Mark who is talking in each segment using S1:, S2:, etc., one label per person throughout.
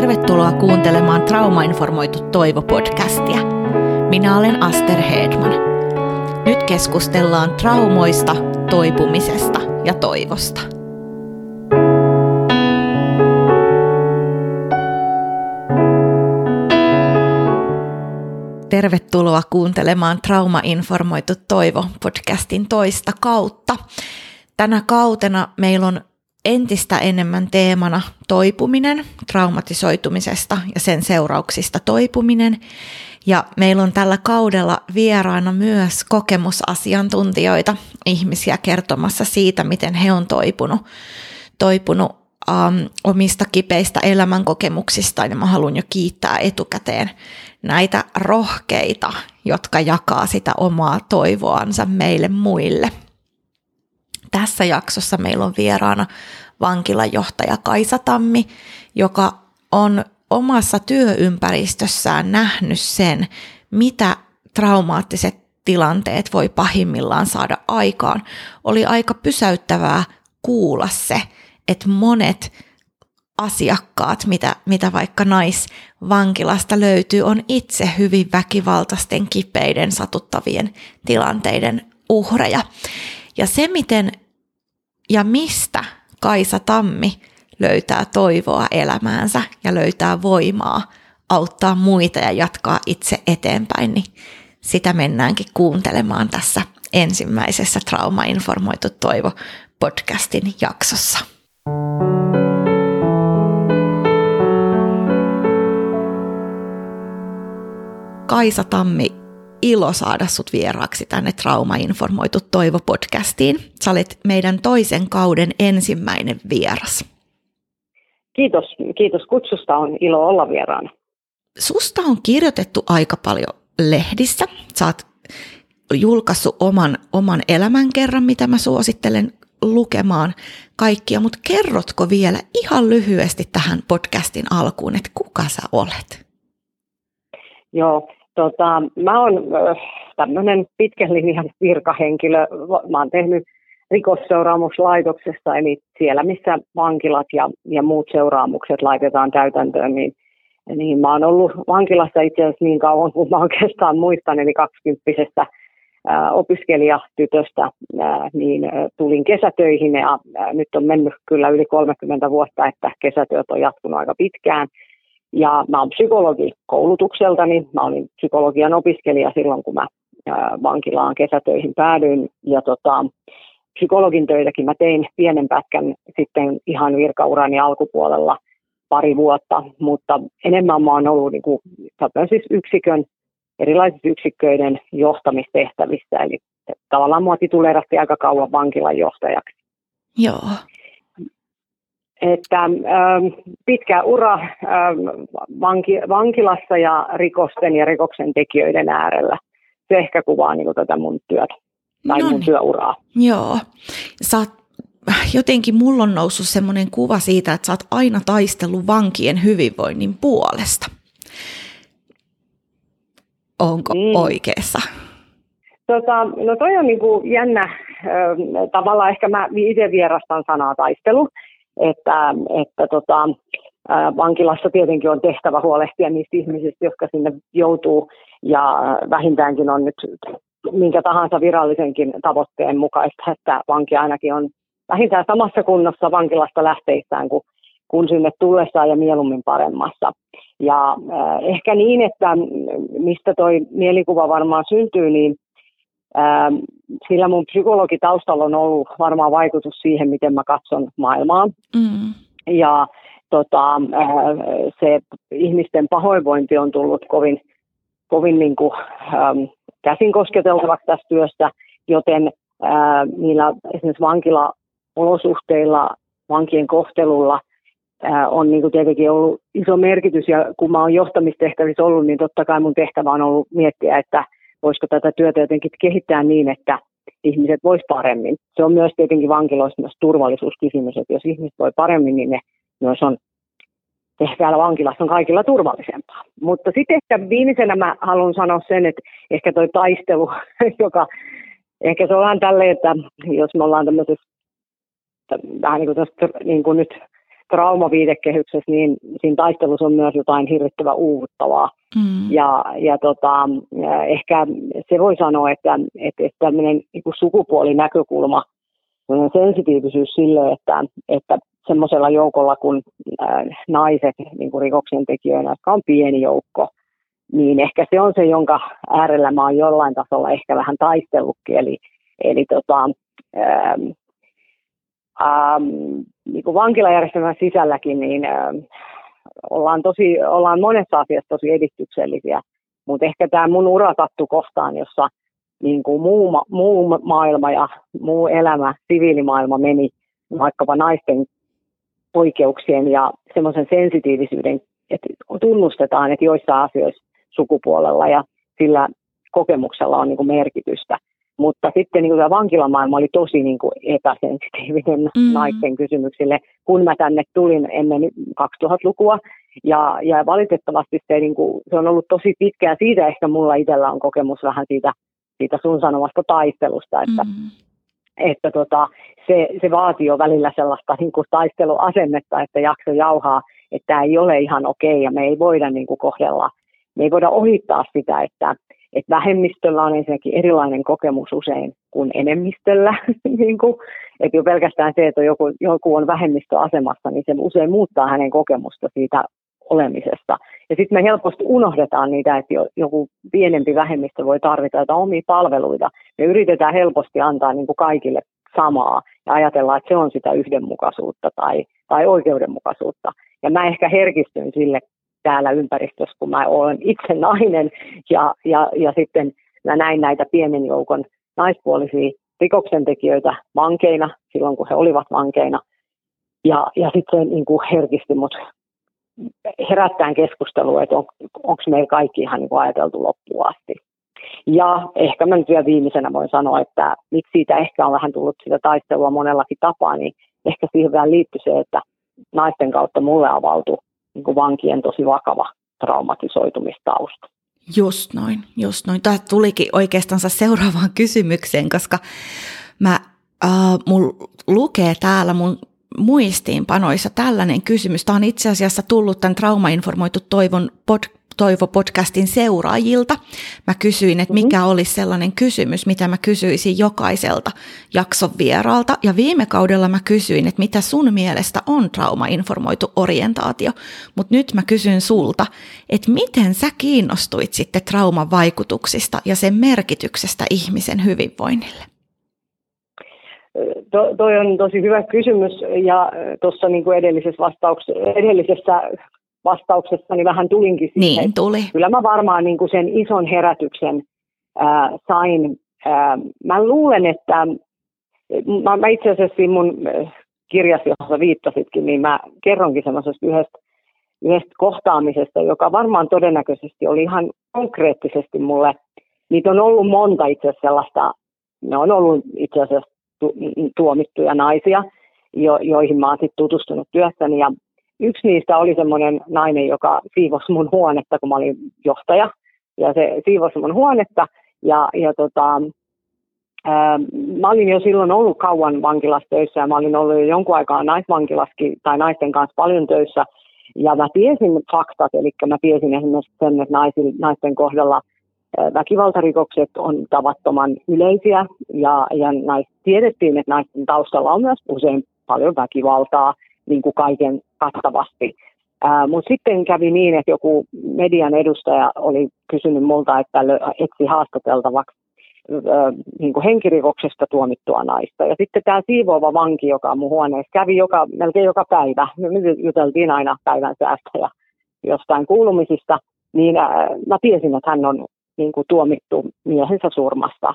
S1: Tervetuloa kuuntelemaan Traumainformoitu Toivo-podcastia. Minä olen Aster Hedman. Nyt keskustellaan traumoista, toipumisesta ja toivosta. Tervetuloa kuuntelemaan Traumainformoitu Toivo-podcastin toista kautta. Tänä kautena meillä on entistä enemmän teemana toipuminen, traumatisoitumisesta ja sen seurauksista toipuminen. Ja meillä on tällä kaudella vieraana myös kokemusasiantuntijoita, ihmisiä kertomassa siitä, miten he on toipunut, toipunut um, omista kipeistä elämänkokemuksista. Ja mä haluan jo kiittää etukäteen näitä rohkeita, jotka jakaa sitä omaa toivoansa meille muille – tässä jaksossa meillä on vieraana vankilajohtaja Kaisa Tammi, joka on omassa työympäristössään nähnyt sen, mitä traumaattiset tilanteet voi pahimmillaan saada aikaan. Oli aika pysäyttävää kuulla se, että monet asiakkaat, mitä, mitä vaikka naisvankilasta löytyy, on itse hyvin väkivaltaisten, kipeiden, satuttavien tilanteiden uhreja. Ja se, miten ja mistä Kaisa Tammi löytää toivoa elämäänsä ja löytää voimaa auttaa muita ja jatkaa itse eteenpäin, niin sitä mennäänkin kuuntelemaan tässä ensimmäisessä Trauma-informoitu toivo podcastin jaksossa. Kaisa Tammi, ilo saada sut vieraaksi tänne Trauma-informoitu Toivo-podcastiin. Sä olet meidän toisen kauden ensimmäinen vieras.
S2: Kiitos, kiitos kutsusta, on ilo olla vieraana.
S1: Susta on kirjoitettu aika paljon lehdissä. Sä oot julkaissut oman, oman elämänkerran, mitä mä suosittelen lukemaan kaikkia, mutta kerrotko vielä ihan lyhyesti tähän podcastin alkuun, että kuka sä olet?
S2: Joo, Tota, mä oon tämmöinen pitkän linjan virkahenkilö. Mä oon tehnyt rikosseuraamuslaitoksesta, eli siellä missä vankilat ja, ja muut seuraamukset laitetaan täytäntöön, niin, niin mä oon ollut vankilassa itse asiassa niin kauan kuin mä oikeastaan muistan, eli 20 opiskelijatytöstä, niin tulin kesätöihin ja nyt on mennyt kyllä yli 30 vuotta, että kesätyöt on jatkunut aika pitkään. Ja mä oon psykologi koulutukseltani. Mä olin psykologian opiskelija silloin, kun mä vankilaan kesätöihin päädyin. Ja tota, psykologin töitäkin mä tein pienen pätkän sitten ihan virkaurani alkupuolella pari vuotta, mutta enemmän mä oon ollut niin kuin, siis yksikön, erilaisissa yksikköiden johtamistehtävissä, eli tavallaan mua tituleerasti aika kauan vankilan johtajaksi.
S1: Joo
S2: että ähm, pitkä ura ähm, vanki, vankilassa ja rikosten ja rikoksen tekijöiden äärellä. Se ehkä kuvaa niin tätä mun työtä tai no, mun työuraa.
S1: Joo. Sä oot, jotenkin mulla on noussut semmoinen kuva siitä, että sä oot aina taistellut vankien hyvinvoinnin puolesta. Onko niin. oikeassa?
S2: Tota, no toi on niinku jännä, ähm, tavallaan ehkä mä itse vierastan sanaa taistelu, että, että tota, vankilassa tietenkin on tehtävä huolehtia niistä ihmisistä, jotka sinne joutuu, ja vähintäänkin on nyt minkä tahansa virallisenkin tavoitteen mukaista, että vanki ainakin on vähintään samassa kunnossa vankilasta lähteissään kuin, kun sinne tullessaan ja mieluummin paremmassa. Ja ehkä niin, että mistä toi mielikuva varmaan syntyy, niin Ähm, sillä mun psykologitaustalla on ollut varmaan vaikutus siihen, miten mä katson maailmaa. Mm. Ja tota, äh, se ihmisten pahoinvointi on tullut kovin, kovin niin kuin, ähm, käsin kosketeltavaksi tässä työssä, joten äh, niillä esimerkiksi vankilaolosuhteilla, vankien kohtelulla äh, on niin kuin tietenkin ollut iso merkitys. Ja kun mä oon johtamistehtävissä ollut, niin totta kai mun tehtävä on ollut miettiä, että voisiko tätä työtä jotenkin kehittää niin, että ihmiset vois paremmin. Se on myös tietenkin vankiloissa myös turvallisuuskysymys, että jos ihmiset voi paremmin, niin ne myös on täällä vankilassa on kaikilla turvallisempaa. Mutta sitten ehkä viimeisenä mä haluan sanoa sen, että ehkä toi taistelu, joka ehkä se on tälleen, että jos me ollaan tämmöisessä vähän niin kuin, tästä, niin kuin nyt traumaviitekehyksessä, niin siinä taistelussa on myös jotain hirvittävän uuvuttavaa. Mm. Ja, ja tota, ehkä se voi sanoa, että, että, että tämmöinen niin sukupuolinäkökulma, sensitiivisyys sille, että, että semmoisella joukolla kuin naiset niin kuin rikoksen tekijöinä, jotka on pieni joukko, niin ehkä se on se, jonka äärellä mä oon jollain tasolla ehkä vähän taistellutkin. Eli, eli tota, ähm, niin kuin vankilajärjestelmän sisälläkin, niin ähm, ollaan, tosi, ollaan monessa asiassa tosi edistyksellisiä, mutta ehkä tämä mun ura tattu kohtaan, jossa niin kuin muu, muu maailma ja muu elämä, siviilimaailma meni vaikkapa naisten oikeuksien ja semmoisen sensitiivisyyden, että tunnustetaan, että joissain asioissa sukupuolella ja sillä kokemuksella on niin kuin merkitystä. Mutta sitten niin kuin vankilamaailma oli tosi niin kuin epäsensitiivinen mm. naisten kysymyksille, kun mä tänne tulin ennen 2000-lukua. Ja, ja valitettavasti se, niin kuin, se on ollut tosi pitkään. Siitä ehkä mulla itsellä on kokemus vähän siitä, siitä sun sanomasta taistelusta, että, mm. että tota, se, se vaatii jo välillä sellaista niin kuin taisteluasennetta, että jakso jauhaa, että tämä ei ole ihan okei ja me ei voida niin kuin kohdella, me ei voida ohittaa sitä, että että vähemmistöllä on ensinnäkin erilainen kokemus usein kuin enemmistöllä. niin kuin, että jo pelkästään se, että joku, joku on vähemmistöasemassa, niin se usein muuttaa hänen kokemusta siitä olemisesta. Ja sitten me helposti unohdetaan niitä, että joku pienempi vähemmistö voi tarvita jotain omia palveluita. Me yritetään helposti antaa niin kuin kaikille samaa ja ajatellaan, että se on sitä yhdenmukaisuutta tai, tai oikeudenmukaisuutta. Ja mä ehkä herkistyn sille täällä ympäristössä, kun mä olen itse nainen ja, ja, ja sitten mä näin näitä pienen joukon naispuolisia rikoksentekijöitä vankeina silloin, kun he olivat vankeina. Ja, ja sitten se niin kuin herkisti mut herättään keskustelua, että on, onko meillä kaikki ihan niin kuin ajateltu loppuun asti. Ja ehkä mä nyt vielä viimeisenä voin sanoa, että miksi siitä ehkä on vähän tullut sitä taistelua monellakin tapaa, niin ehkä siihen vähän liittyy se, että naisten kautta mulle avautui niin kuin vankien tosi vakava traumatisoitumistausta.
S1: Just noin, just noin. Tämä tulikin oikeastaan seuraavaan kysymykseen, koska mä, äh, mul lukee täällä mun muistiinpanoissa tällainen kysymys. Tämä on itse asiassa tullut tämän Traumainformoitu Toivon pod- Toivo-podcastin seuraajilta. Mä kysyin, että mikä mm-hmm. olisi sellainen kysymys, mitä mä kysyisin jokaiselta jakson vieraalta. Ja viime kaudella mä kysyin, että mitä sun mielestä on traumainformoitu orientaatio. Mutta nyt mä kysyn sulta, että miten sä kiinnostuit sitten trauman vaikutuksista ja sen merkityksestä ihmisen hyvinvoinnille?
S2: To, toi on tosi hyvä kysymys ja tuossa niin edellisessä, vastauksessa, edellisessä vastauksessani vähän tulinkin
S1: siihen. Niin, tuli.
S2: Kyllä mä varmaan niin kuin sen ison herätyksen ää, sain. Ää, mä luulen, että mä, mä itse asiassa mun kirjassa, johon viittasitkin, niin mä kerronkin semmoisesta yhdestä, yhdestä kohtaamisesta, joka varmaan todennäköisesti oli ihan konkreettisesti mulle. Niitä on ollut monta itse asiassa sellaista, ne on ollut itse asiassa tu, tuomittuja naisia, jo, joihin mä oon sitten tutustunut työssäni. Ja Yksi niistä oli semmoinen nainen, joka siivosi mun huonetta, kun mä olin johtaja. Ja se siivosi mun huonetta. Ja, ja tota, ää, mä olin jo silloin ollut kauan vankilassa töissä ja mä olin ollut jo jonkun aikaa naisvankilaskin tai naisten kanssa paljon töissä. Ja mä tiesin faktat, eli mä tiesin esimerkiksi sen, että naisin, naisten kohdalla väkivaltarikokset on tavattoman yleisiä ja, ja nais, tiedettiin, että naisten taustalla on myös usein paljon väkivaltaa niin kuin kaiken kattavasti. Mutta sitten kävi niin, että joku median edustaja oli kysynyt multa, että etsi haastateltavaksi niin kuin henkirikoksesta tuomittua naista. Ja sitten tämä siivoava vanki, joka on mun huoneessa, kävi joka, melkein joka päivä. Me juteltiin aina päivän säästä ja jostain kuulumisista. Niin mä tiesin, että hän on niin kuin tuomittu miehensä surmasta.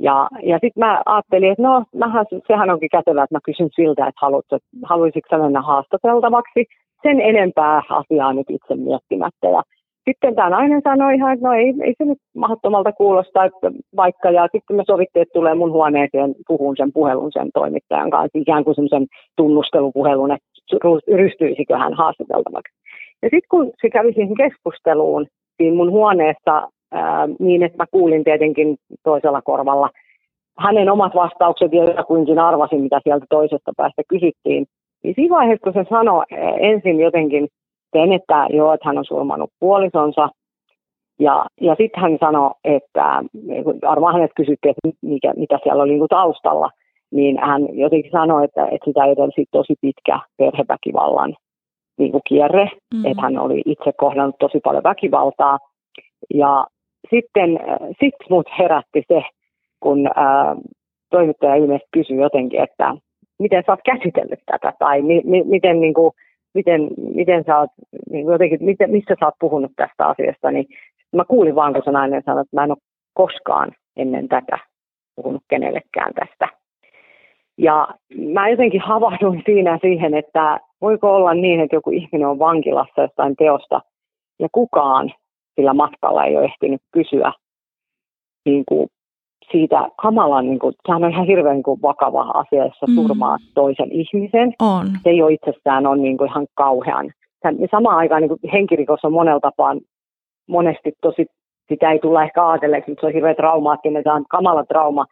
S2: Ja, ja sitten mä ajattelin, että no, mähän, sehän onkin kätevää, että mä kysyn siltä, että haluatko, haluaisitko mennä haastateltavaksi. Sen enempää asiaa nyt itse miettimättä. Ja sitten tämä nainen sanoi ihan, että no ei, ei se nyt mahdottomalta kuulosta, että vaikka, ja sitten me sovittiin, että tulee mun huoneeseen, puhun sen puhelun sen toimittajan kanssa, ikään kuin semmoisen tunnustelupuhelun, että rystyisikö hän haastateltavaksi. Ja sitten kun se kävi siihen keskusteluun siinä mun huoneessa, ää, niin että mä kuulin tietenkin toisella korvalla hänen omat vastaukset ja jotakuinkin arvasin, mitä sieltä toisesta päästä kysyttiin. Niin siinä vaiheessa, kun se sanoi ensin jotenkin sen, että joo, että hän on surmannut puolisonsa, ja, ja sitten hän sanoi, että arvaan hänet kysyttiin, että mikä, mitä siellä oli niin taustalla, niin hän jotenkin sanoi, että, että sitä edelsi tosi pitkä perheväkivallan niin kuin kierre, mm-hmm. että hän oli itse kohdannut tosi paljon väkivaltaa. Ja sitten sit mut herätti se, kun ää, toimittaja ilmeisesti kysyi jotenkin, että miten sä oot käsitellyt tätä, tai mi, mi, miten, niin kuin, miten, miten sä oot, niin kuin jotenkin, miten, missä sä oot puhunut tästä asiasta, niin mä kuulin vaan, kun se nainen sanoi, että mä en ole koskaan ennen tätä puhunut kenellekään tästä. Ja mä jotenkin havahduin siinä siihen, että voiko olla niin, että joku ihminen on vankilassa jostain teosta ja kukaan sillä matkalla ei ole ehtinyt kysyä niin kuin siitä kamalan, niin kuin, sehän on ihan hirveän niin kuin, vakava asia, jossa mm. surmaa toisen ihmisen.
S1: On.
S2: Se jo itsessään on niin kuin, ihan kauhean. Ja samaan aikaan niin kuin, henkirikos on monella tapaa monesti tosi, sitä ei tulla ehkä ajatelleeksi, mutta se on hirveän traumaattinen, se on kamala trauma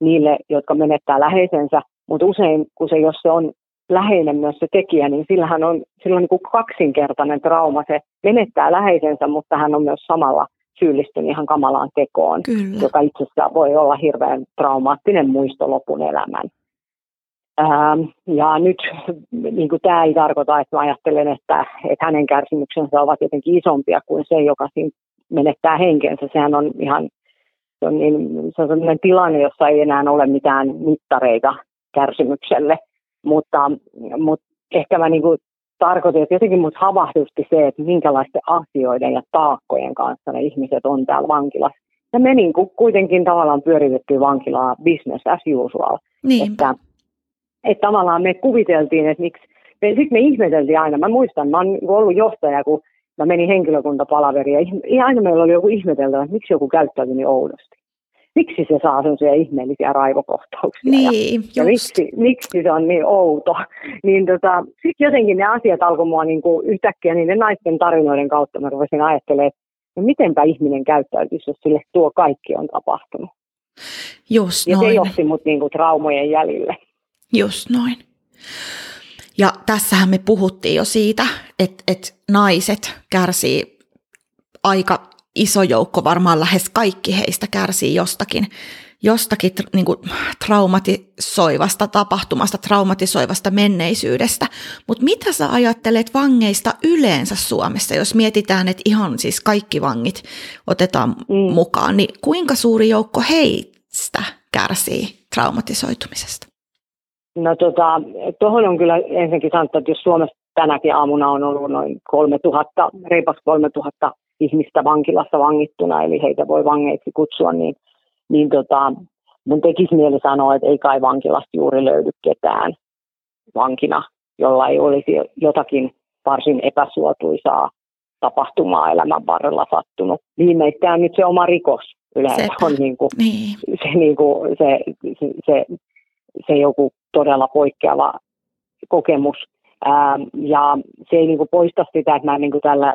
S2: niille, jotka menettää läheisensä, mutta usein, kun se, jos se on läheinen myös se tekijä, niin sillähän on, sillä on niin kuin kaksinkertainen trauma. Se menettää läheisensä, mutta hän on myös samalla syyllistynyt ihan kamalaan tekoon,
S1: Kyllä.
S2: joka itsessään voi olla hirveän traumaattinen muisto lopun elämän. Ähm, ja nyt niin kuin tämä ei tarkoita, että mä ajattelen, että, että hänen kärsimyksensä ovat jotenkin isompia kuin se, joka siinä menettää henkensä. Sehän on ihan se on, niin, se on sellainen tilanne, jossa ei enää ole mitään mittareita kärsimykselle. Mutta, mutta ehkä mä niin kuin tarkoitin, että jotenkin mut havahdusti se, että minkälaisten asioiden ja taakkojen kanssa ne ihmiset on täällä vankilassa. Ja me niin kuin kuitenkin tavallaan pyöritettiin vankilaa business as usual. Että, että tavallaan me kuviteltiin, että miksi, sitten me ihmeteltiin aina. Mä muistan, mä oon niinku ollut johtaja, kun mä menin henkilökuntapalaveriin ja aina meillä oli joku ihmeteltävä, että miksi joku käyttäytyi niin oudosti. Miksi se saa sellaisia ihmeellisiä raivokohtauksia
S1: niin,
S2: ja, ja miksi, miksi se on niin outo. Niin tota, sitten jotenkin ne asiat alkoi mua niinku yhtäkkiä niiden naisten tarinoiden kautta mä rupesin ajattelemaan, että no mitenpä ihminen käyttäytyisi, jos sille tuo kaikki on tapahtunut.
S1: Just
S2: ja
S1: noin.
S2: se johti mut niinku traumojen jäljille.
S1: Just noin. Ja tässähän me puhuttiin jo siitä, että, että naiset kärsii aika iso joukko, varmaan lähes kaikki heistä kärsii jostakin, jostakin niin kuin, traumatisoivasta tapahtumasta, traumatisoivasta menneisyydestä. Mutta mitä sä ajattelet vangeista yleensä Suomessa, jos mietitään, että ihan siis kaikki vangit otetaan mm. mukaan, niin kuinka suuri joukko heistä kärsii traumatisoitumisesta?
S2: No tota, tuohon on kyllä ensinnäkin sanottu, että jos Suomessa tänäkin aamuna on ollut noin 3000, reipas 3000 ihmistä vankilassa vangittuna, eli heitä voi vangeiksi kutsua, niin, niin tota, mun tekisi mieli sanoa, että ei kai vankilasta juuri löydy ketään vankina, jolla ei olisi jotakin varsin epäsuotuisaa tapahtumaa elämän varrella sattunut. Viimeistään nyt se oma rikos yleensä Sepä. on niin kuin, niin. Se, niin kuin, se, se, se, se joku todella poikkeava kokemus. Ää, ja se ei niin kuin poista sitä, että mä niin kuin tällä, tällä,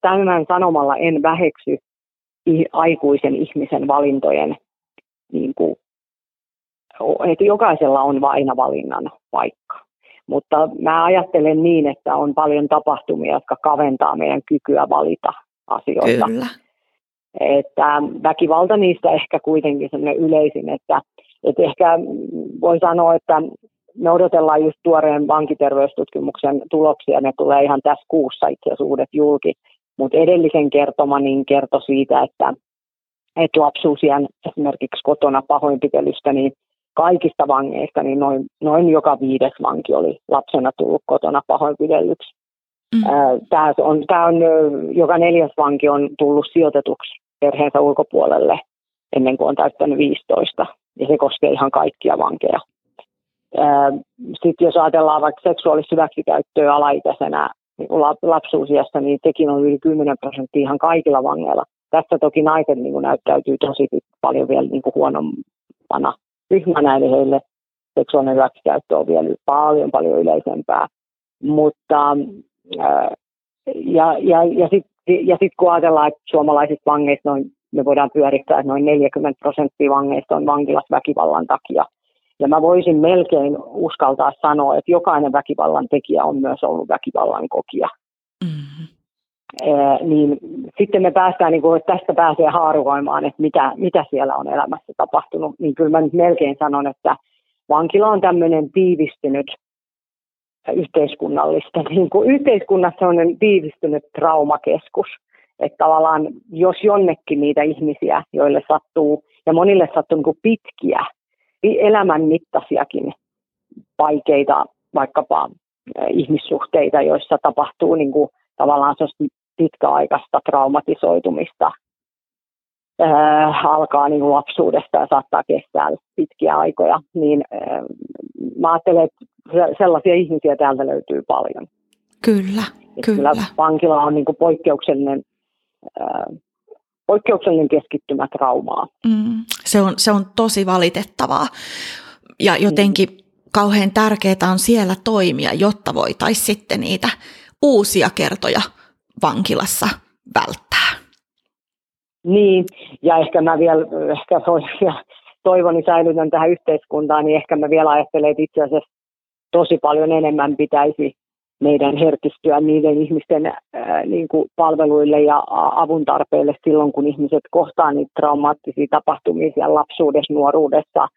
S2: tämän sanomalla en väheksy aikuisen ihmisen valintojen, niin kuin, että jokaisella on aina valinnan paikka. Mutta mä ajattelen niin, että on paljon tapahtumia, jotka kaventaa meidän kykyä valita asioita.
S1: Kyllä.
S2: Että väkivalta niistä ehkä kuitenkin sellainen yleisin, että et ehkä voi sanoa, että me odotellaan just tuoreen vankiterveystutkimuksen tuloksia, ne tulee ihan tässä kuussa itse asiassa uudet julki, mutta edellisen kertoma niin kertoi siitä, että, että lapsuusien esimerkiksi kotona pahoinpitelystä, niin kaikista vangeista niin noin, noin joka viides vanki oli lapsena tullut kotona pahoinpidellyksi. Mm. Tämä on, tämä on, joka neljäs vanki on tullut sijoitetuksi perheensä ulkopuolelle ennen kuin on täyttänyt 15 ja se koskee ihan kaikkia vankeja. Sitten jos ajatellaan vaikka seksuaalista hyväksikäyttöä alaikäisenä niin lapsuusiassa, niin sekin on yli 10 prosenttia ihan kaikilla vangeilla. Tässä toki naiset niin näyttäytyy tosi paljon vielä niin huonompana ryhmänä, eli heille seksuaalinen hyväksikäyttö on vielä paljon paljon yleisempää. Mutta ja, ja, ja sitten ja sit kun ajatellaan, että suomalaisista vangeista noin me voidaan pyörittää, että noin 40 prosenttia vangeista on vankilassa väkivallan takia, Ja mä voisin melkein uskaltaa sanoa, että jokainen väkivallan tekijä on myös ollut väkivallan kokija. Mm-hmm. Ee, niin sitten me päästään, niin kuin, että tästä pääsee haaruoimaan, että mitä, mitä siellä on elämässä tapahtunut. Niin kyllä mä nyt melkein sanon, että vankila on tämmöinen tiivistynyt yhteiskunnallista, niin kuin yhteiskunnassa on tiivistynyt traumakeskus. Että tavallaan jos jonnekin niitä ihmisiä, joille sattuu, ja monille sattuu niin pitkiä, elämän mittaisiakin vaikeita vaikkapa ihmissuhteita, joissa tapahtuu niin kuin, tavallaan pitkäaikaista traumatisoitumista, äh, alkaa niin kuin lapsuudesta ja saattaa kestää pitkiä aikoja, niin äh, mä ajattelen, että sellaisia ihmisiä täältä löytyy paljon.
S1: Kyllä, kyllä. kyllä.
S2: vankila on niin kuin poikkeuksellinen, äh, poikkeuksellinen keskittymä traumaa.
S1: Mm, se, on, se on tosi valitettavaa. Ja jotenkin mm. kauhean tärkeää on siellä toimia, jotta voitaisiin sitten niitä uusia kertoja vankilassa välttää.
S2: Niin, ja ehkä mä vielä, ehkä toivoni säilytän tähän yhteiskuntaan, niin ehkä mä vielä ajattelen, että itse asiassa tosi paljon enemmän pitäisi meidän herkistyä niiden ihmisten ää, niin kuin palveluille ja avun tarpeille silloin, kun ihmiset kohtaa niitä traumaattisia tapahtumia siellä lapsuudessa, nuoruudessa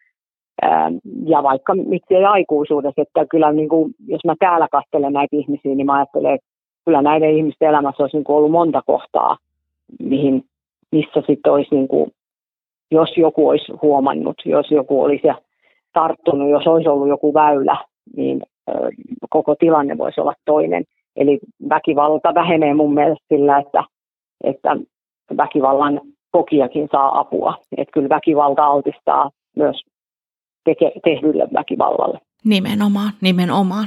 S2: ää, ja vaikka miksei aikuisuudessa. Että kyllä niin kuin, jos mä täällä katselen näitä ihmisiä, niin mä ajattelen, että kyllä näiden ihmisten elämässä olisi niin kuin ollut monta kohtaa, mihin, missä sitten olisi, niin kuin, jos joku olisi huomannut, jos joku olisi tarttunut, jos olisi ollut joku väylä, niin koko tilanne voisi olla toinen. Eli väkivalta vähenee mun mielestä sillä, että, että väkivallan kokijakin saa apua. Että kyllä väkivalta altistaa myös teke, tehdylle väkivallalle.
S1: Nimenomaan, nimenomaan.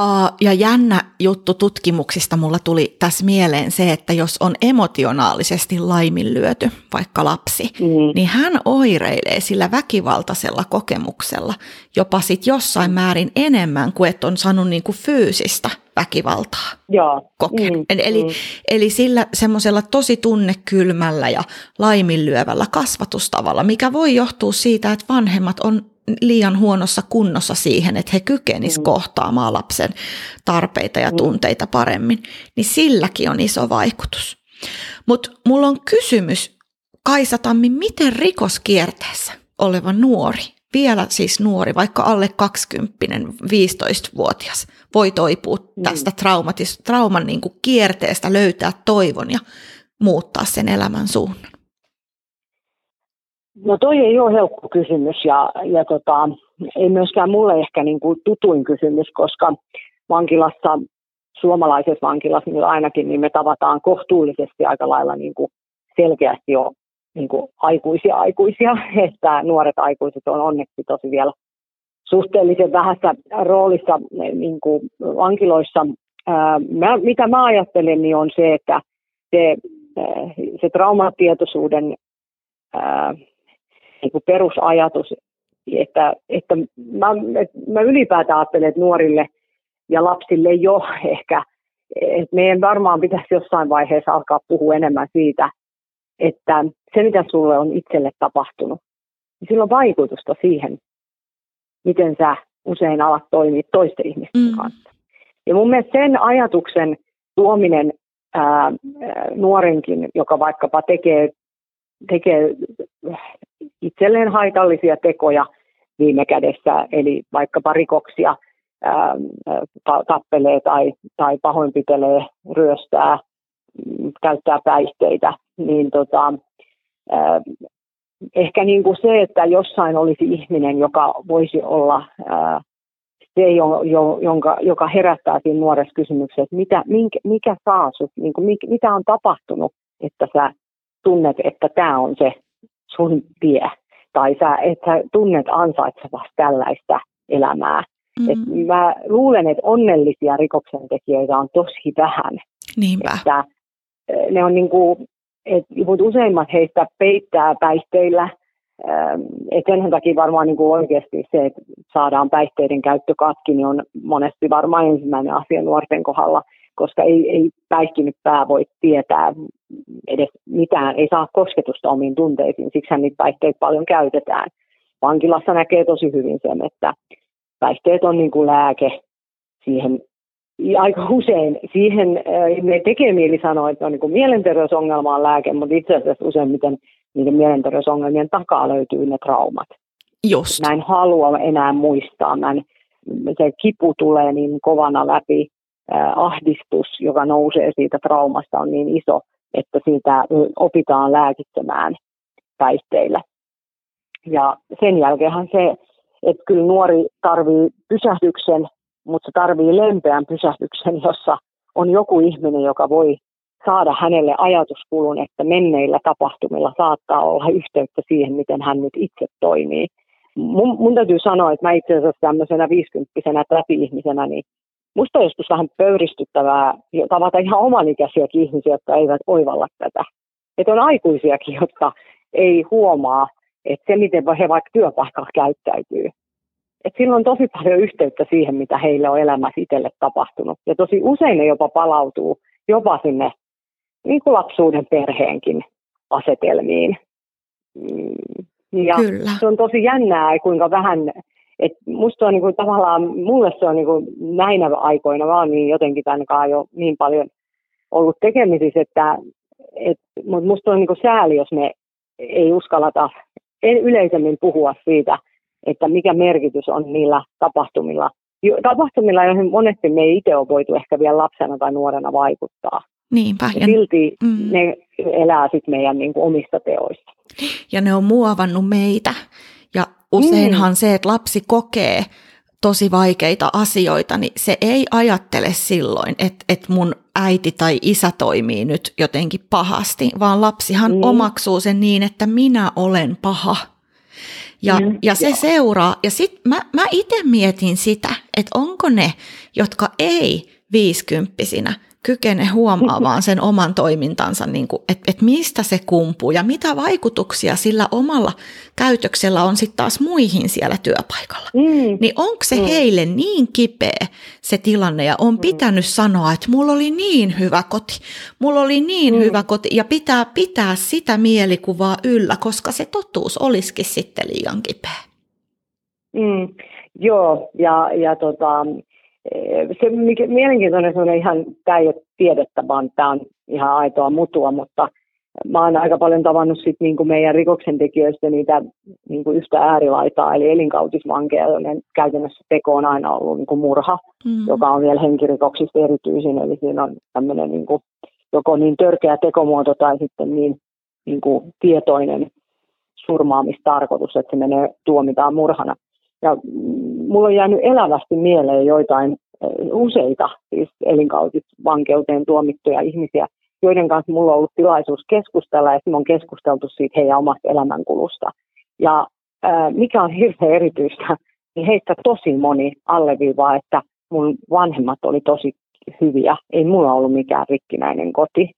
S1: Uh, ja jännä juttu tutkimuksista mulla tuli tässä mieleen se, että jos on emotionaalisesti laiminlyöty, vaikka lapsi, mm. niin hän oireilee sillä väkivaltaisella kokemuksella jopa sit jossain määrin enemmän kuin että on saanut niinku fyysistä väkivaltaa
S2: Joo.
S1: kokenut. Mm. Eli, mm. eli sillä semmoisella tosi tunnekylmällä ja laiminlyövällä kasvatustavalla, mikä voi johtua siitä, että vanhemmat on liian huonossa kunnossa siihen, että he kykenisivät mm. kohtaamaan lapsen tarpeita ja mm. tunteita paremmin, niin silläkin on iso vaikutus. Mutta mulla on kysymys, Kaisa Tammi, miten rikoskierteessä oleva nuori, vielä siis nuori, vaikka alle 20 15-vuotias, voi toipua mm. tästä traumatis, trauman niin kuin kierteestä, löytää toivon ja muuttaa sen elämän suunnan?
S2: No toi ei ole helppo kysymys ja, ja tota, ei myöskään mulle ehkä niin kuin tutuin kysymys, koska vankilassa, suomalaisessa vankilassa niin ainakin, niin me tavataan kohtuullisesti aika lailla niin kuin selkeästi jo niin kuin aikuisia aikuisia, että nuoret aikuiset on onneksi tosi vielä suhteellisen vähässä roolissa niin kuin vankiloissa. Mä, mitä mä ajattelen, niin on se, että se, se traumatietoisuuden niin kuin perusajatus, että, että mä, mä ylipäätään ajattelen, että nuorille ja lapsille jo ehkä, että meidän varmaan pitäisi jossain vaiheessa alkaa puhua enemmän siitä, että se mitä sulle on itselle tapahtunut, niin sillä on vaikutusta siihen, miten sä usein alat toimia toisten ihmisten mm. kanssa. Ja mun mielestä sen ajatuksen tuominen ää, nuorenkin, joka vaikkapa tekee, tekee itselleen haitallisia tekoja viime kädessä, eli vaikkapa rikoksia, ää, tappelee tai, tai pahoinpitelee, ryöstää, mm, käyttää päihteitä, niin tota, ää, ehkä niin kuin se, että jossain olisi ihminen, joka voisi olla ää, se, jo, jo, jonka, joka herättää siinä nuoressa kysymyksessä, että mitä, minkä, mikä saa sut, niin kuin, mikä, mitä on tapahtunut, että sä tunnet, että tämä on se sun tie. Tai sä, että sä tunnet ansaitsevasti tällaista elämää. Mm. Et mä luulen, että onnellisia rikoksentekijöitä on tosi vähän.
S1: Niinpä.
S2: Että ne on niin kuin, että useimmat heistä peittää päihteillä. Että sen takia varmaan niin kuin oikeasti se, että saadaan päihteiden käyttö katki, niin on monesti varmaan ensimmäinen asia nuorten kohdalla – koska ei, ei päihtynyt pää voi tietää edes mitään, ei saa kosketusta omiin tunteisiin, siksi niitä päihteitä paljon käytetään. vankilassa näkee tosi hyvin sen, että päihteet on niin kuin lääke siihen aika usein siihen me tekee mieli sanoa, että on niin mielenterveysongelma on lääke, mutta itse asiassa useimmiten niiden mielenterveysongelmien takaa löytyy ne traumat.
S1: Just.
S2: Mä en halua enää muistaa. Mä en, se kipu tulee niin kovana läpi, ahdistus, joka nousee siitä traumasta, on niin iso, että siitä opitaan lääkitsemään päihteillä. Ja sen jälkeenhän se, että kyllä nuori tarvii pysähdyksen, mutta se tarvii lempeän pysähdyksen, jossa on joku ihminen, joka voi saada hänelle ajatuskulun, että menneillä tapahtumilla saattaa olla yhteyttä siihen, miten hän nyt itse toimii. Mun, mun täytyy sanoa, että mä itse asiassa tämmöisenä viisikymppisenä täti-ihmisenä, niin musta on joskus vähän pöyristyttävää tavata ihan omanikäisiäkin ihmisiä, jotka eivät oivalla tätä. Että on aikuisiakin, jotka ei huomaa, että se, miten he vaikka työpaikalla käyttäytyy, että sillä on tosi paljon yhteyttä siihen, mitä heille on elämässä itselle tapahtunut. Ja tosi usein ne jopa palautuu jopa sinne niin kuin lapsuuden perheenkin asetelmiin. Mm, ja Kyllä. se on tosi jännää, kuinka vähän, että musta on niin kuin, tavallaan, mulle se on niin kuin, näinä aikoina, vaan niin jotenkin tämän jo niin paljon ollut tekemisissä, että et, mutta musta on niin kuin sääli, jos me ei uskallata yleisemmin puhua siitä, että mikä merkitys on niillä tapahtumilla, tapahtumilla, joihin monesti me ei itse ole voitu ehkä vielä lapsena tai nuorena vaikuttaa.
S1: Niinpä.
S2: Ja silti mm. ne elää sitten meidän niin kuin, omista teoista.
S1: Ja ne on muovannut meitä. Ja useinhan mm. se, että lapsi kokee tosi vaikeita asioita, niin se ei ajattele silloin, että, että mun äiti tai isä toimii nyt jotenkin pahasti, vaan lapsihan mm. omaksuu sen niin, että minä olen paha. Ja, mm, ja se joo. seuraa. Ja sitten mä, mä itse mietin sitä, että onko ne, jotka ei viisikymppisinä kykene huomaamaan sen oman toimintansa, niin kuin, että, että mistä se kumpuu ja mitä vaikutuksia sillä omalla käytöksellä on sitten taas muihin siellä työpaikalla. Mm. Niin onko se mm. heille niin kipeä se tilanne ja on mm. pitänyt sanoa, että mulla oli niin hyvä koti, mulla oli niin mm. hyvä koti ja pitää pitää sitä mielikuvaa yllä, koska se totuus olisikin sitten liian kipeä.
S2: Mm. Joo, ja, ja tota, se mikä, mielenkiintoinen on ihan, tämä ei ole tiedettä, vaan tämä on ihan aitoa mutua, mutta mä oon aika paljon tavannut sit niin kuin meidän rikoksentekijöistä niitä niin kuin yhtä äärilaitaa, eli elinkautisvankeja, joiden käytännössä teko on aina ollut niin kuin murha, mm. joka on vielä henkirikoksista erityisin, eli siinä on tämmöinen niin kuin, joko niin törkeä tekomuoto tai sitten niin, niin kuin tietoinen surmaamistarkoitus, että se menee tuomitaan murhana. Ja mulla on jäänyt elävästi mieleen joitain eh, useita siis elinkautisvankeuteen tuomittuja ihmisiä, joiden kanssa mulla on ollut tilaisuus keskustella ja on keskusteltu siitä heidän omasta elämänkulusta. Ja ää, mikä on hirveän erityistä, niin heistä tosi moni alleviivaa, että mun vanhemmat oli tosi hyviä. Ei mulla ollut mikään rikkinäinen koti.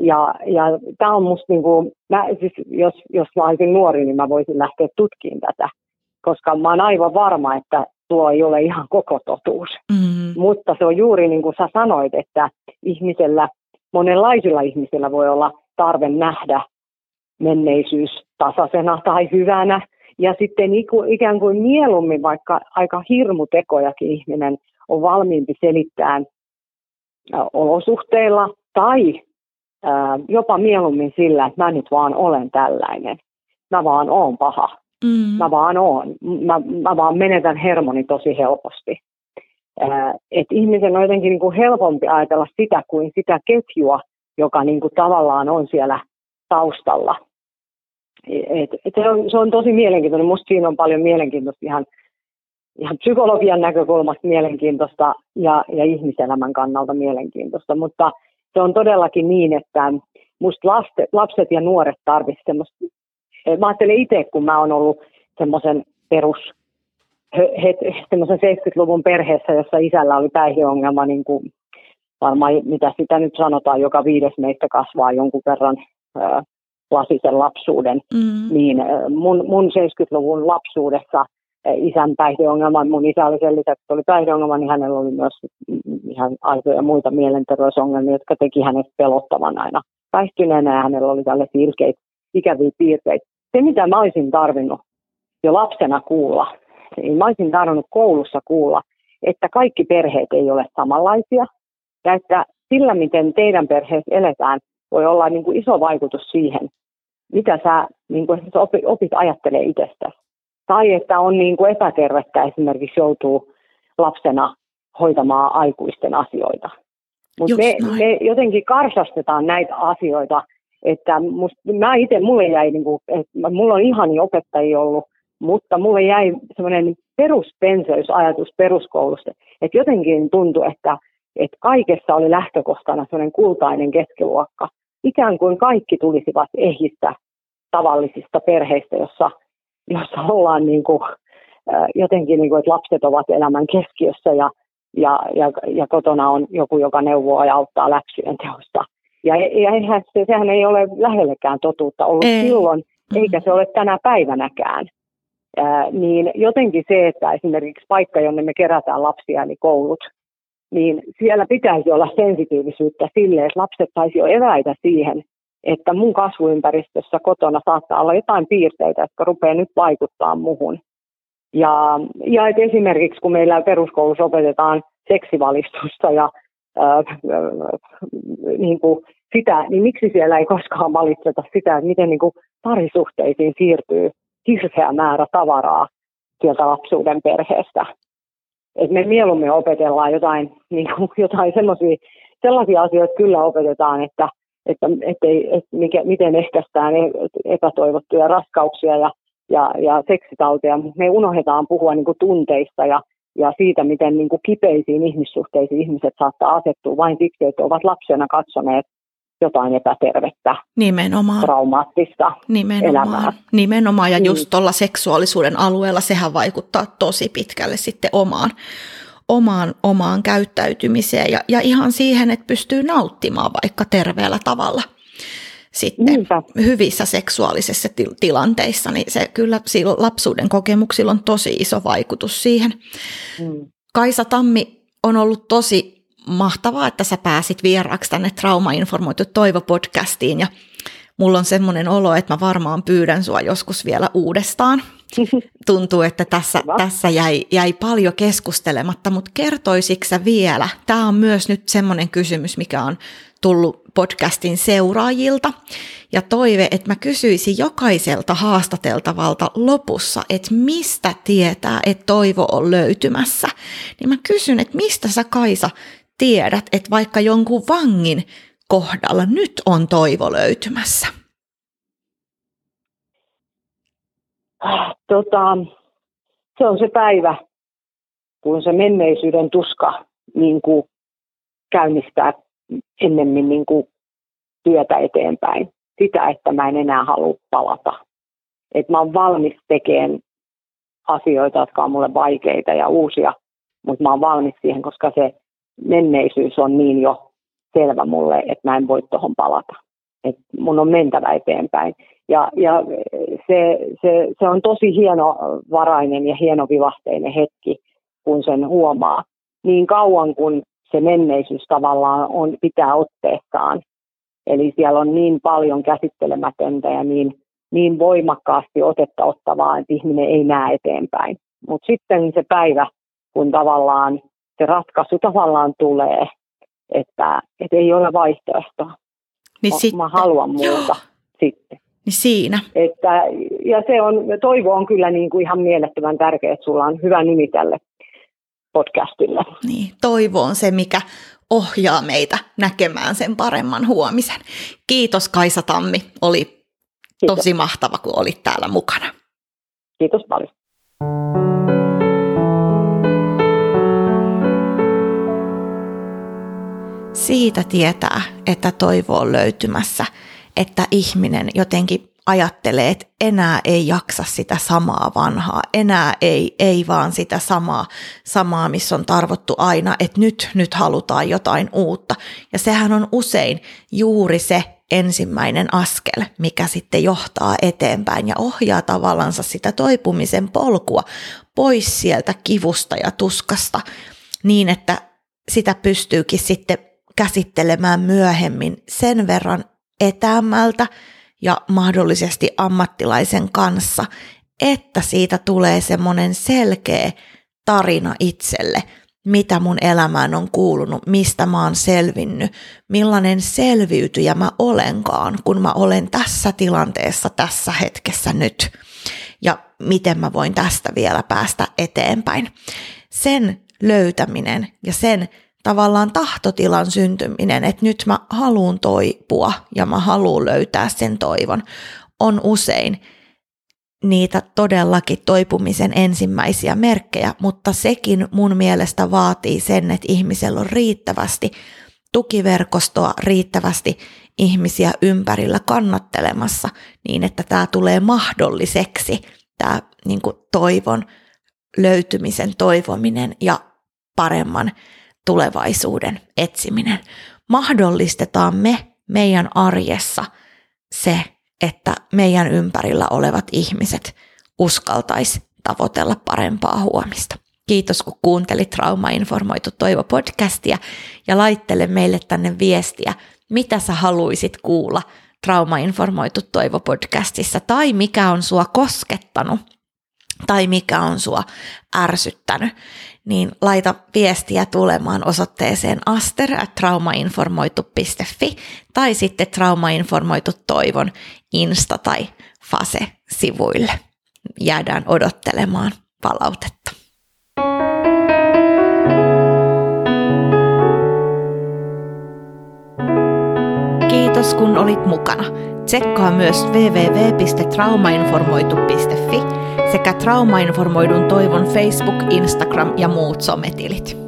S2: Ja, ja tämä on musta niin kuin, mä, siis jos, jos mä olisin nuori, niin mä voisin lähteä tutkimaan tätä koska mä oon aivan varma, että tuo ei ole ihan koko totuus. Mm-hmm. Mutta se on juuri niin kuin sä sanoit, että ihmisellä, monenlaisilla ihmisillä voi olla tarve nähdä menneisyys tasaisena tai hyvänä. Ja sitten ikään kuin mieluummin, vaikka aika hirmutekojakin ihminen on valmiimpi selittämään olosuhteilla tai jopa mieluummin sillä, että mä nyt vaan olen tällainen. Mä vaan oon paha. Mm. Mä vaan oon. Mä, mä vaan menetän hermoni tosi helposti. Äh, et ihmisen on jotenkin niin kuin helpompi ajatella sitä kuin sitä ketjua, joka niin kuin tavallaan on siellä taustalla. Et, et se, on, se on tosi mielenkiintoinen. Musta siinä on paljon mielenkiintoista ihan, ihan psykologian näkökulmasta mielenkiintoista ja, ja ihmiselämän kannalta mielenkiintoista. Mutta se on todellakin niin, että musta lapset ja nuoret tarvitsevat Mä ajattelen itse, kun mä oon ollut semmoisen perus, semmoisen 70-luvun perheessä, jossa isällä oli päihdeongelma, niin kuin varmaan mitä sitä nyt sanotaan, joka viides meistä kasvaa jonkun verran ää, lasisen lapsuuden, mm. niin mun, mun 70-luvun lapsuudessa isän päihdeongelma, mun isä oli sen lisäksi, että oli päihdeongelma, niin hänellä oli myös ihan aitoja muita mielenterveysongelmia, jotka teki hänet pelottavan aina päihtyneenä ja hänellä oli tällaisia ilkeitä, ikäviä piirteitä se, mitä mä olisin tarvinnut, jo lapsena kuulla, niin mä olisin tarvinnut koulussa kuulla, että kaikki perheet ei ole samanlaisia ja että sillä, miten teidän perheessä eletään, voi olla niin kuin iso vaikutus siihen, mitä sä niin kuin opit, ajattelee itsestäsi. Tai että on niin kuin epätervettä esimerkiksi joutuu lapsena hoitamaan aikuisten asioita. Mutta me, me jotenkin karsastetaan näitä asioita, että must, mä itse, mulle jäi, niin kuin, että mulla on ihani opettajia ollut, mutta mulle jäi semmoinen peruspenseysajatus peruskoulusta, että jotenkin tuntui, että, että kaikessa oli lähtökohtana semmoinen kultainen keskiluokka. Ikään kuin kaikki tulisivat ehistä tavallisista perheistä, jossa, jossa ollaan niin kuin, jotenkin, niin kuin, että lapset ovat elämän keskiössä ja, ja, ja, ja kotona on joku, joka neuvoo ja auttaa läksyjen teosta. Ja, ja eihän se, sehän ei ole lähellekään totuutta ollut ei. silloin, eikä se ole tänä päivänäkään. Ää, niin jotenkin se, että esimerkiksi paikka, jonne me kerätään lapsia, eli koulut, niin siellä pitäisi olla sensitiivisyyttä sille, että lapset saisi jo eväitä siihen, että mun kasvuympäristössä kotona saattaa olla jotain piirteitä, jotka rupeaa nyt vaikuttaa muhun. Ja, ja esimerkiksi kun meillä peruskoulussa opetetaan seksivalistusta ja äh, niin kuin sitä, niin miksi siellä ei koskaan valitseta sitä, että miten niin kuin parisuhteisiin siirtyy hirveä määrä tavaraa sieltä lapsuuden perheestä. Et me mieluummin opetellaan jotain, niin kuin, jotain sellaisia asioita kyllä opetetaan, että, että, ettei, että mikä, miten ehkäistään epätoivottuja raskauksia ja, ja, ja seksitauteja, mutta me unohdetaan puhua niin kuin tunteista ja, ja siitä, miten niin kuin kipeisiin ihmissuhteisiin ihmiset saattaa asettua vain siksi, että ovat lapsena katsoneet jotain epätervettä,
S1: Nimenomaan.
S2: traumaattista
S1: Nimenomaan.
S2: elämää.
S1: Nimenomaan, ja just mm. tuolla seksuaalisuuden alueella sehän vaikuttaa tosi pitkälle sitten omaan, omaan, omaan käyttäytymiseen ja, ja ihan siihen, että pystyy nauttimaan vaikka terveellä tavalla sitten Niinpä. hyvissä seksuaalisissa til- tilanteissa, niin se kyllä lapsuuden kokemuksilla on tosi iso vaikutus siihen. Mm. Kaisa Tammi on ollut tosi mahtavaa, että sä pääsit vieraaksi tänne Trauma-informoitu Toivo-podcastiin ja mulla on semmoinen olo, että mä varmaan pyydän sua joskus vielä uudestaan. Tuntuu, että tässä, tässä jäi, jäi paljon keskustelematta, mutta kertoisitko sä vielä? Tämä on myös nyt semmoinen kysymys, mikä on tullut podcastin seuraajilta. Ja toive, että mä kysyisin jokaiselta haastateltavalta lopussa, että mistä tietää, että toivo on löytymässä. Niin mä kysyn, että mistä sä Kaisa tiedät, että vaikka jonkun vangin kohdalla nyt on toivo löytymässä?
S2: Tota, se on se päivä, kun se menneisyyden tuska niin kuin käynnistää ennemmin niin kuin työtä eteenpäin. Sitä, että mä en enää halua palata. Että mä oon valmis tekemään asioita, jotka on mulle vaikeita ja uusia, mutta mä oon valmis siihen, koska se menneisyys on niin jo selvä mulle, että mä en voi tuohon palata. Et mun on mentävä eteenpäin. Ja, ja se, se, se, on tosi hienovarainen ja hienovivahteinen hetki, kun sen huomaa. Niin kauan kun se menneisyys tavallaan on, pitää otteessaan. Eli siellä on niin paljon käsittelemätöntä ja niin, niin voimakkaasti otetta ottavaa, että ihminen ei näe eteenpäin. Mutta sitten se päivä, kun tavallaan se ratkaisu tavallaan tulee, että, että ei ole vaihtoehtoa. Niin mä, sitten. mä haluan muuta Joo. sitten.
S1: Niin siinä.
S2: Että, ja se on, toivo on kyllä niin kuin ihan mielettömän tärkeä, että sulla on hyvä nimi tälle podcastille.
S1: Niin, toivo on se, mikä ohjaa meitä näkemään sen paremman huomisen. Kiitos Kaisa Tammi, oli Kiitos. tosi mahtava, kun olit täällä mukana.
S2: Kiitos paljon.
S1: siitä tietää, että toivo on löytymässä, että ihminen jotenkin ajattelee, että enää ei jaksa sitä samaa vanhaa, enää ei, ei vaan sitä samaa, samaa, missä on tarvottu aina, että nyt, nyt halutaan jotain uutta. Ja sehän on usein juuri se ensimmäinen askel, mikä sitten johtaa eteenpäin ja ohjaa tavallaan sitä toipumisen polkua pois sieltä kivusta ja tuskasta niin, että sitä pystyykin sitten käsittelemään myöhemmin sen verran etäämältä ja mahdollisesti ammattilaisen kanssa, että siitä tulee semmoinen selkeä tarina itselle, mitä mun elämään on kuulunut, mistä mä oon selvinnyt, millainen selviytyjä mä olenkaan, kun mä olen tässä tilanteessa, tässä hetkessä nyt. Ja miten mä voin tästä vielä päästä eteenpäin. Sen löytäminen ja sen tavallaan tahtotilan syntyminen, että nyt mä haluan toipua ja mä haluan löytää sen toivon, on usein niitä todellakin toipumisen ensimmäisiä merkkejä, mutta sekin mun mielestä vaatii sen, että ihmisellä on riittävästi tukiverkostoa, riittävästi ihmisiä ympärillä kannattelemassa niin, että tämä tulee mahdolliseksi, tämä niin toivon löytymisen toivominen ja paremman tulevaisuuden etsiminen. Mahdollistetaan me meidän arjessa se, että meidän ympärillä olevat ihmiset uskaltais tavoitella parempaa huomista. Kiitos kun kuuntelit Trauma-informoitu Toivo-podcastia ja laittele meille tänne viestiä, mitä sä haluaisit kuulla Trauma-informoitu Toivo-podcastissa tai mikä on sua koskettanut tai mikä on sua ärsyttänyt, niin laita viestiä tulemaan osoitteeseen aster.traumainformoitu.fi tai sitten traumainformoitu toivon Insta- tai Fase-sivuille. Jäädään odottelemaan palautetta. Kiitos kun olit mukana. Tsekkaa myös www.traumainformoitu.fi sekä traumainformoidun toivon Facebook, Instagram ja muut sometilit.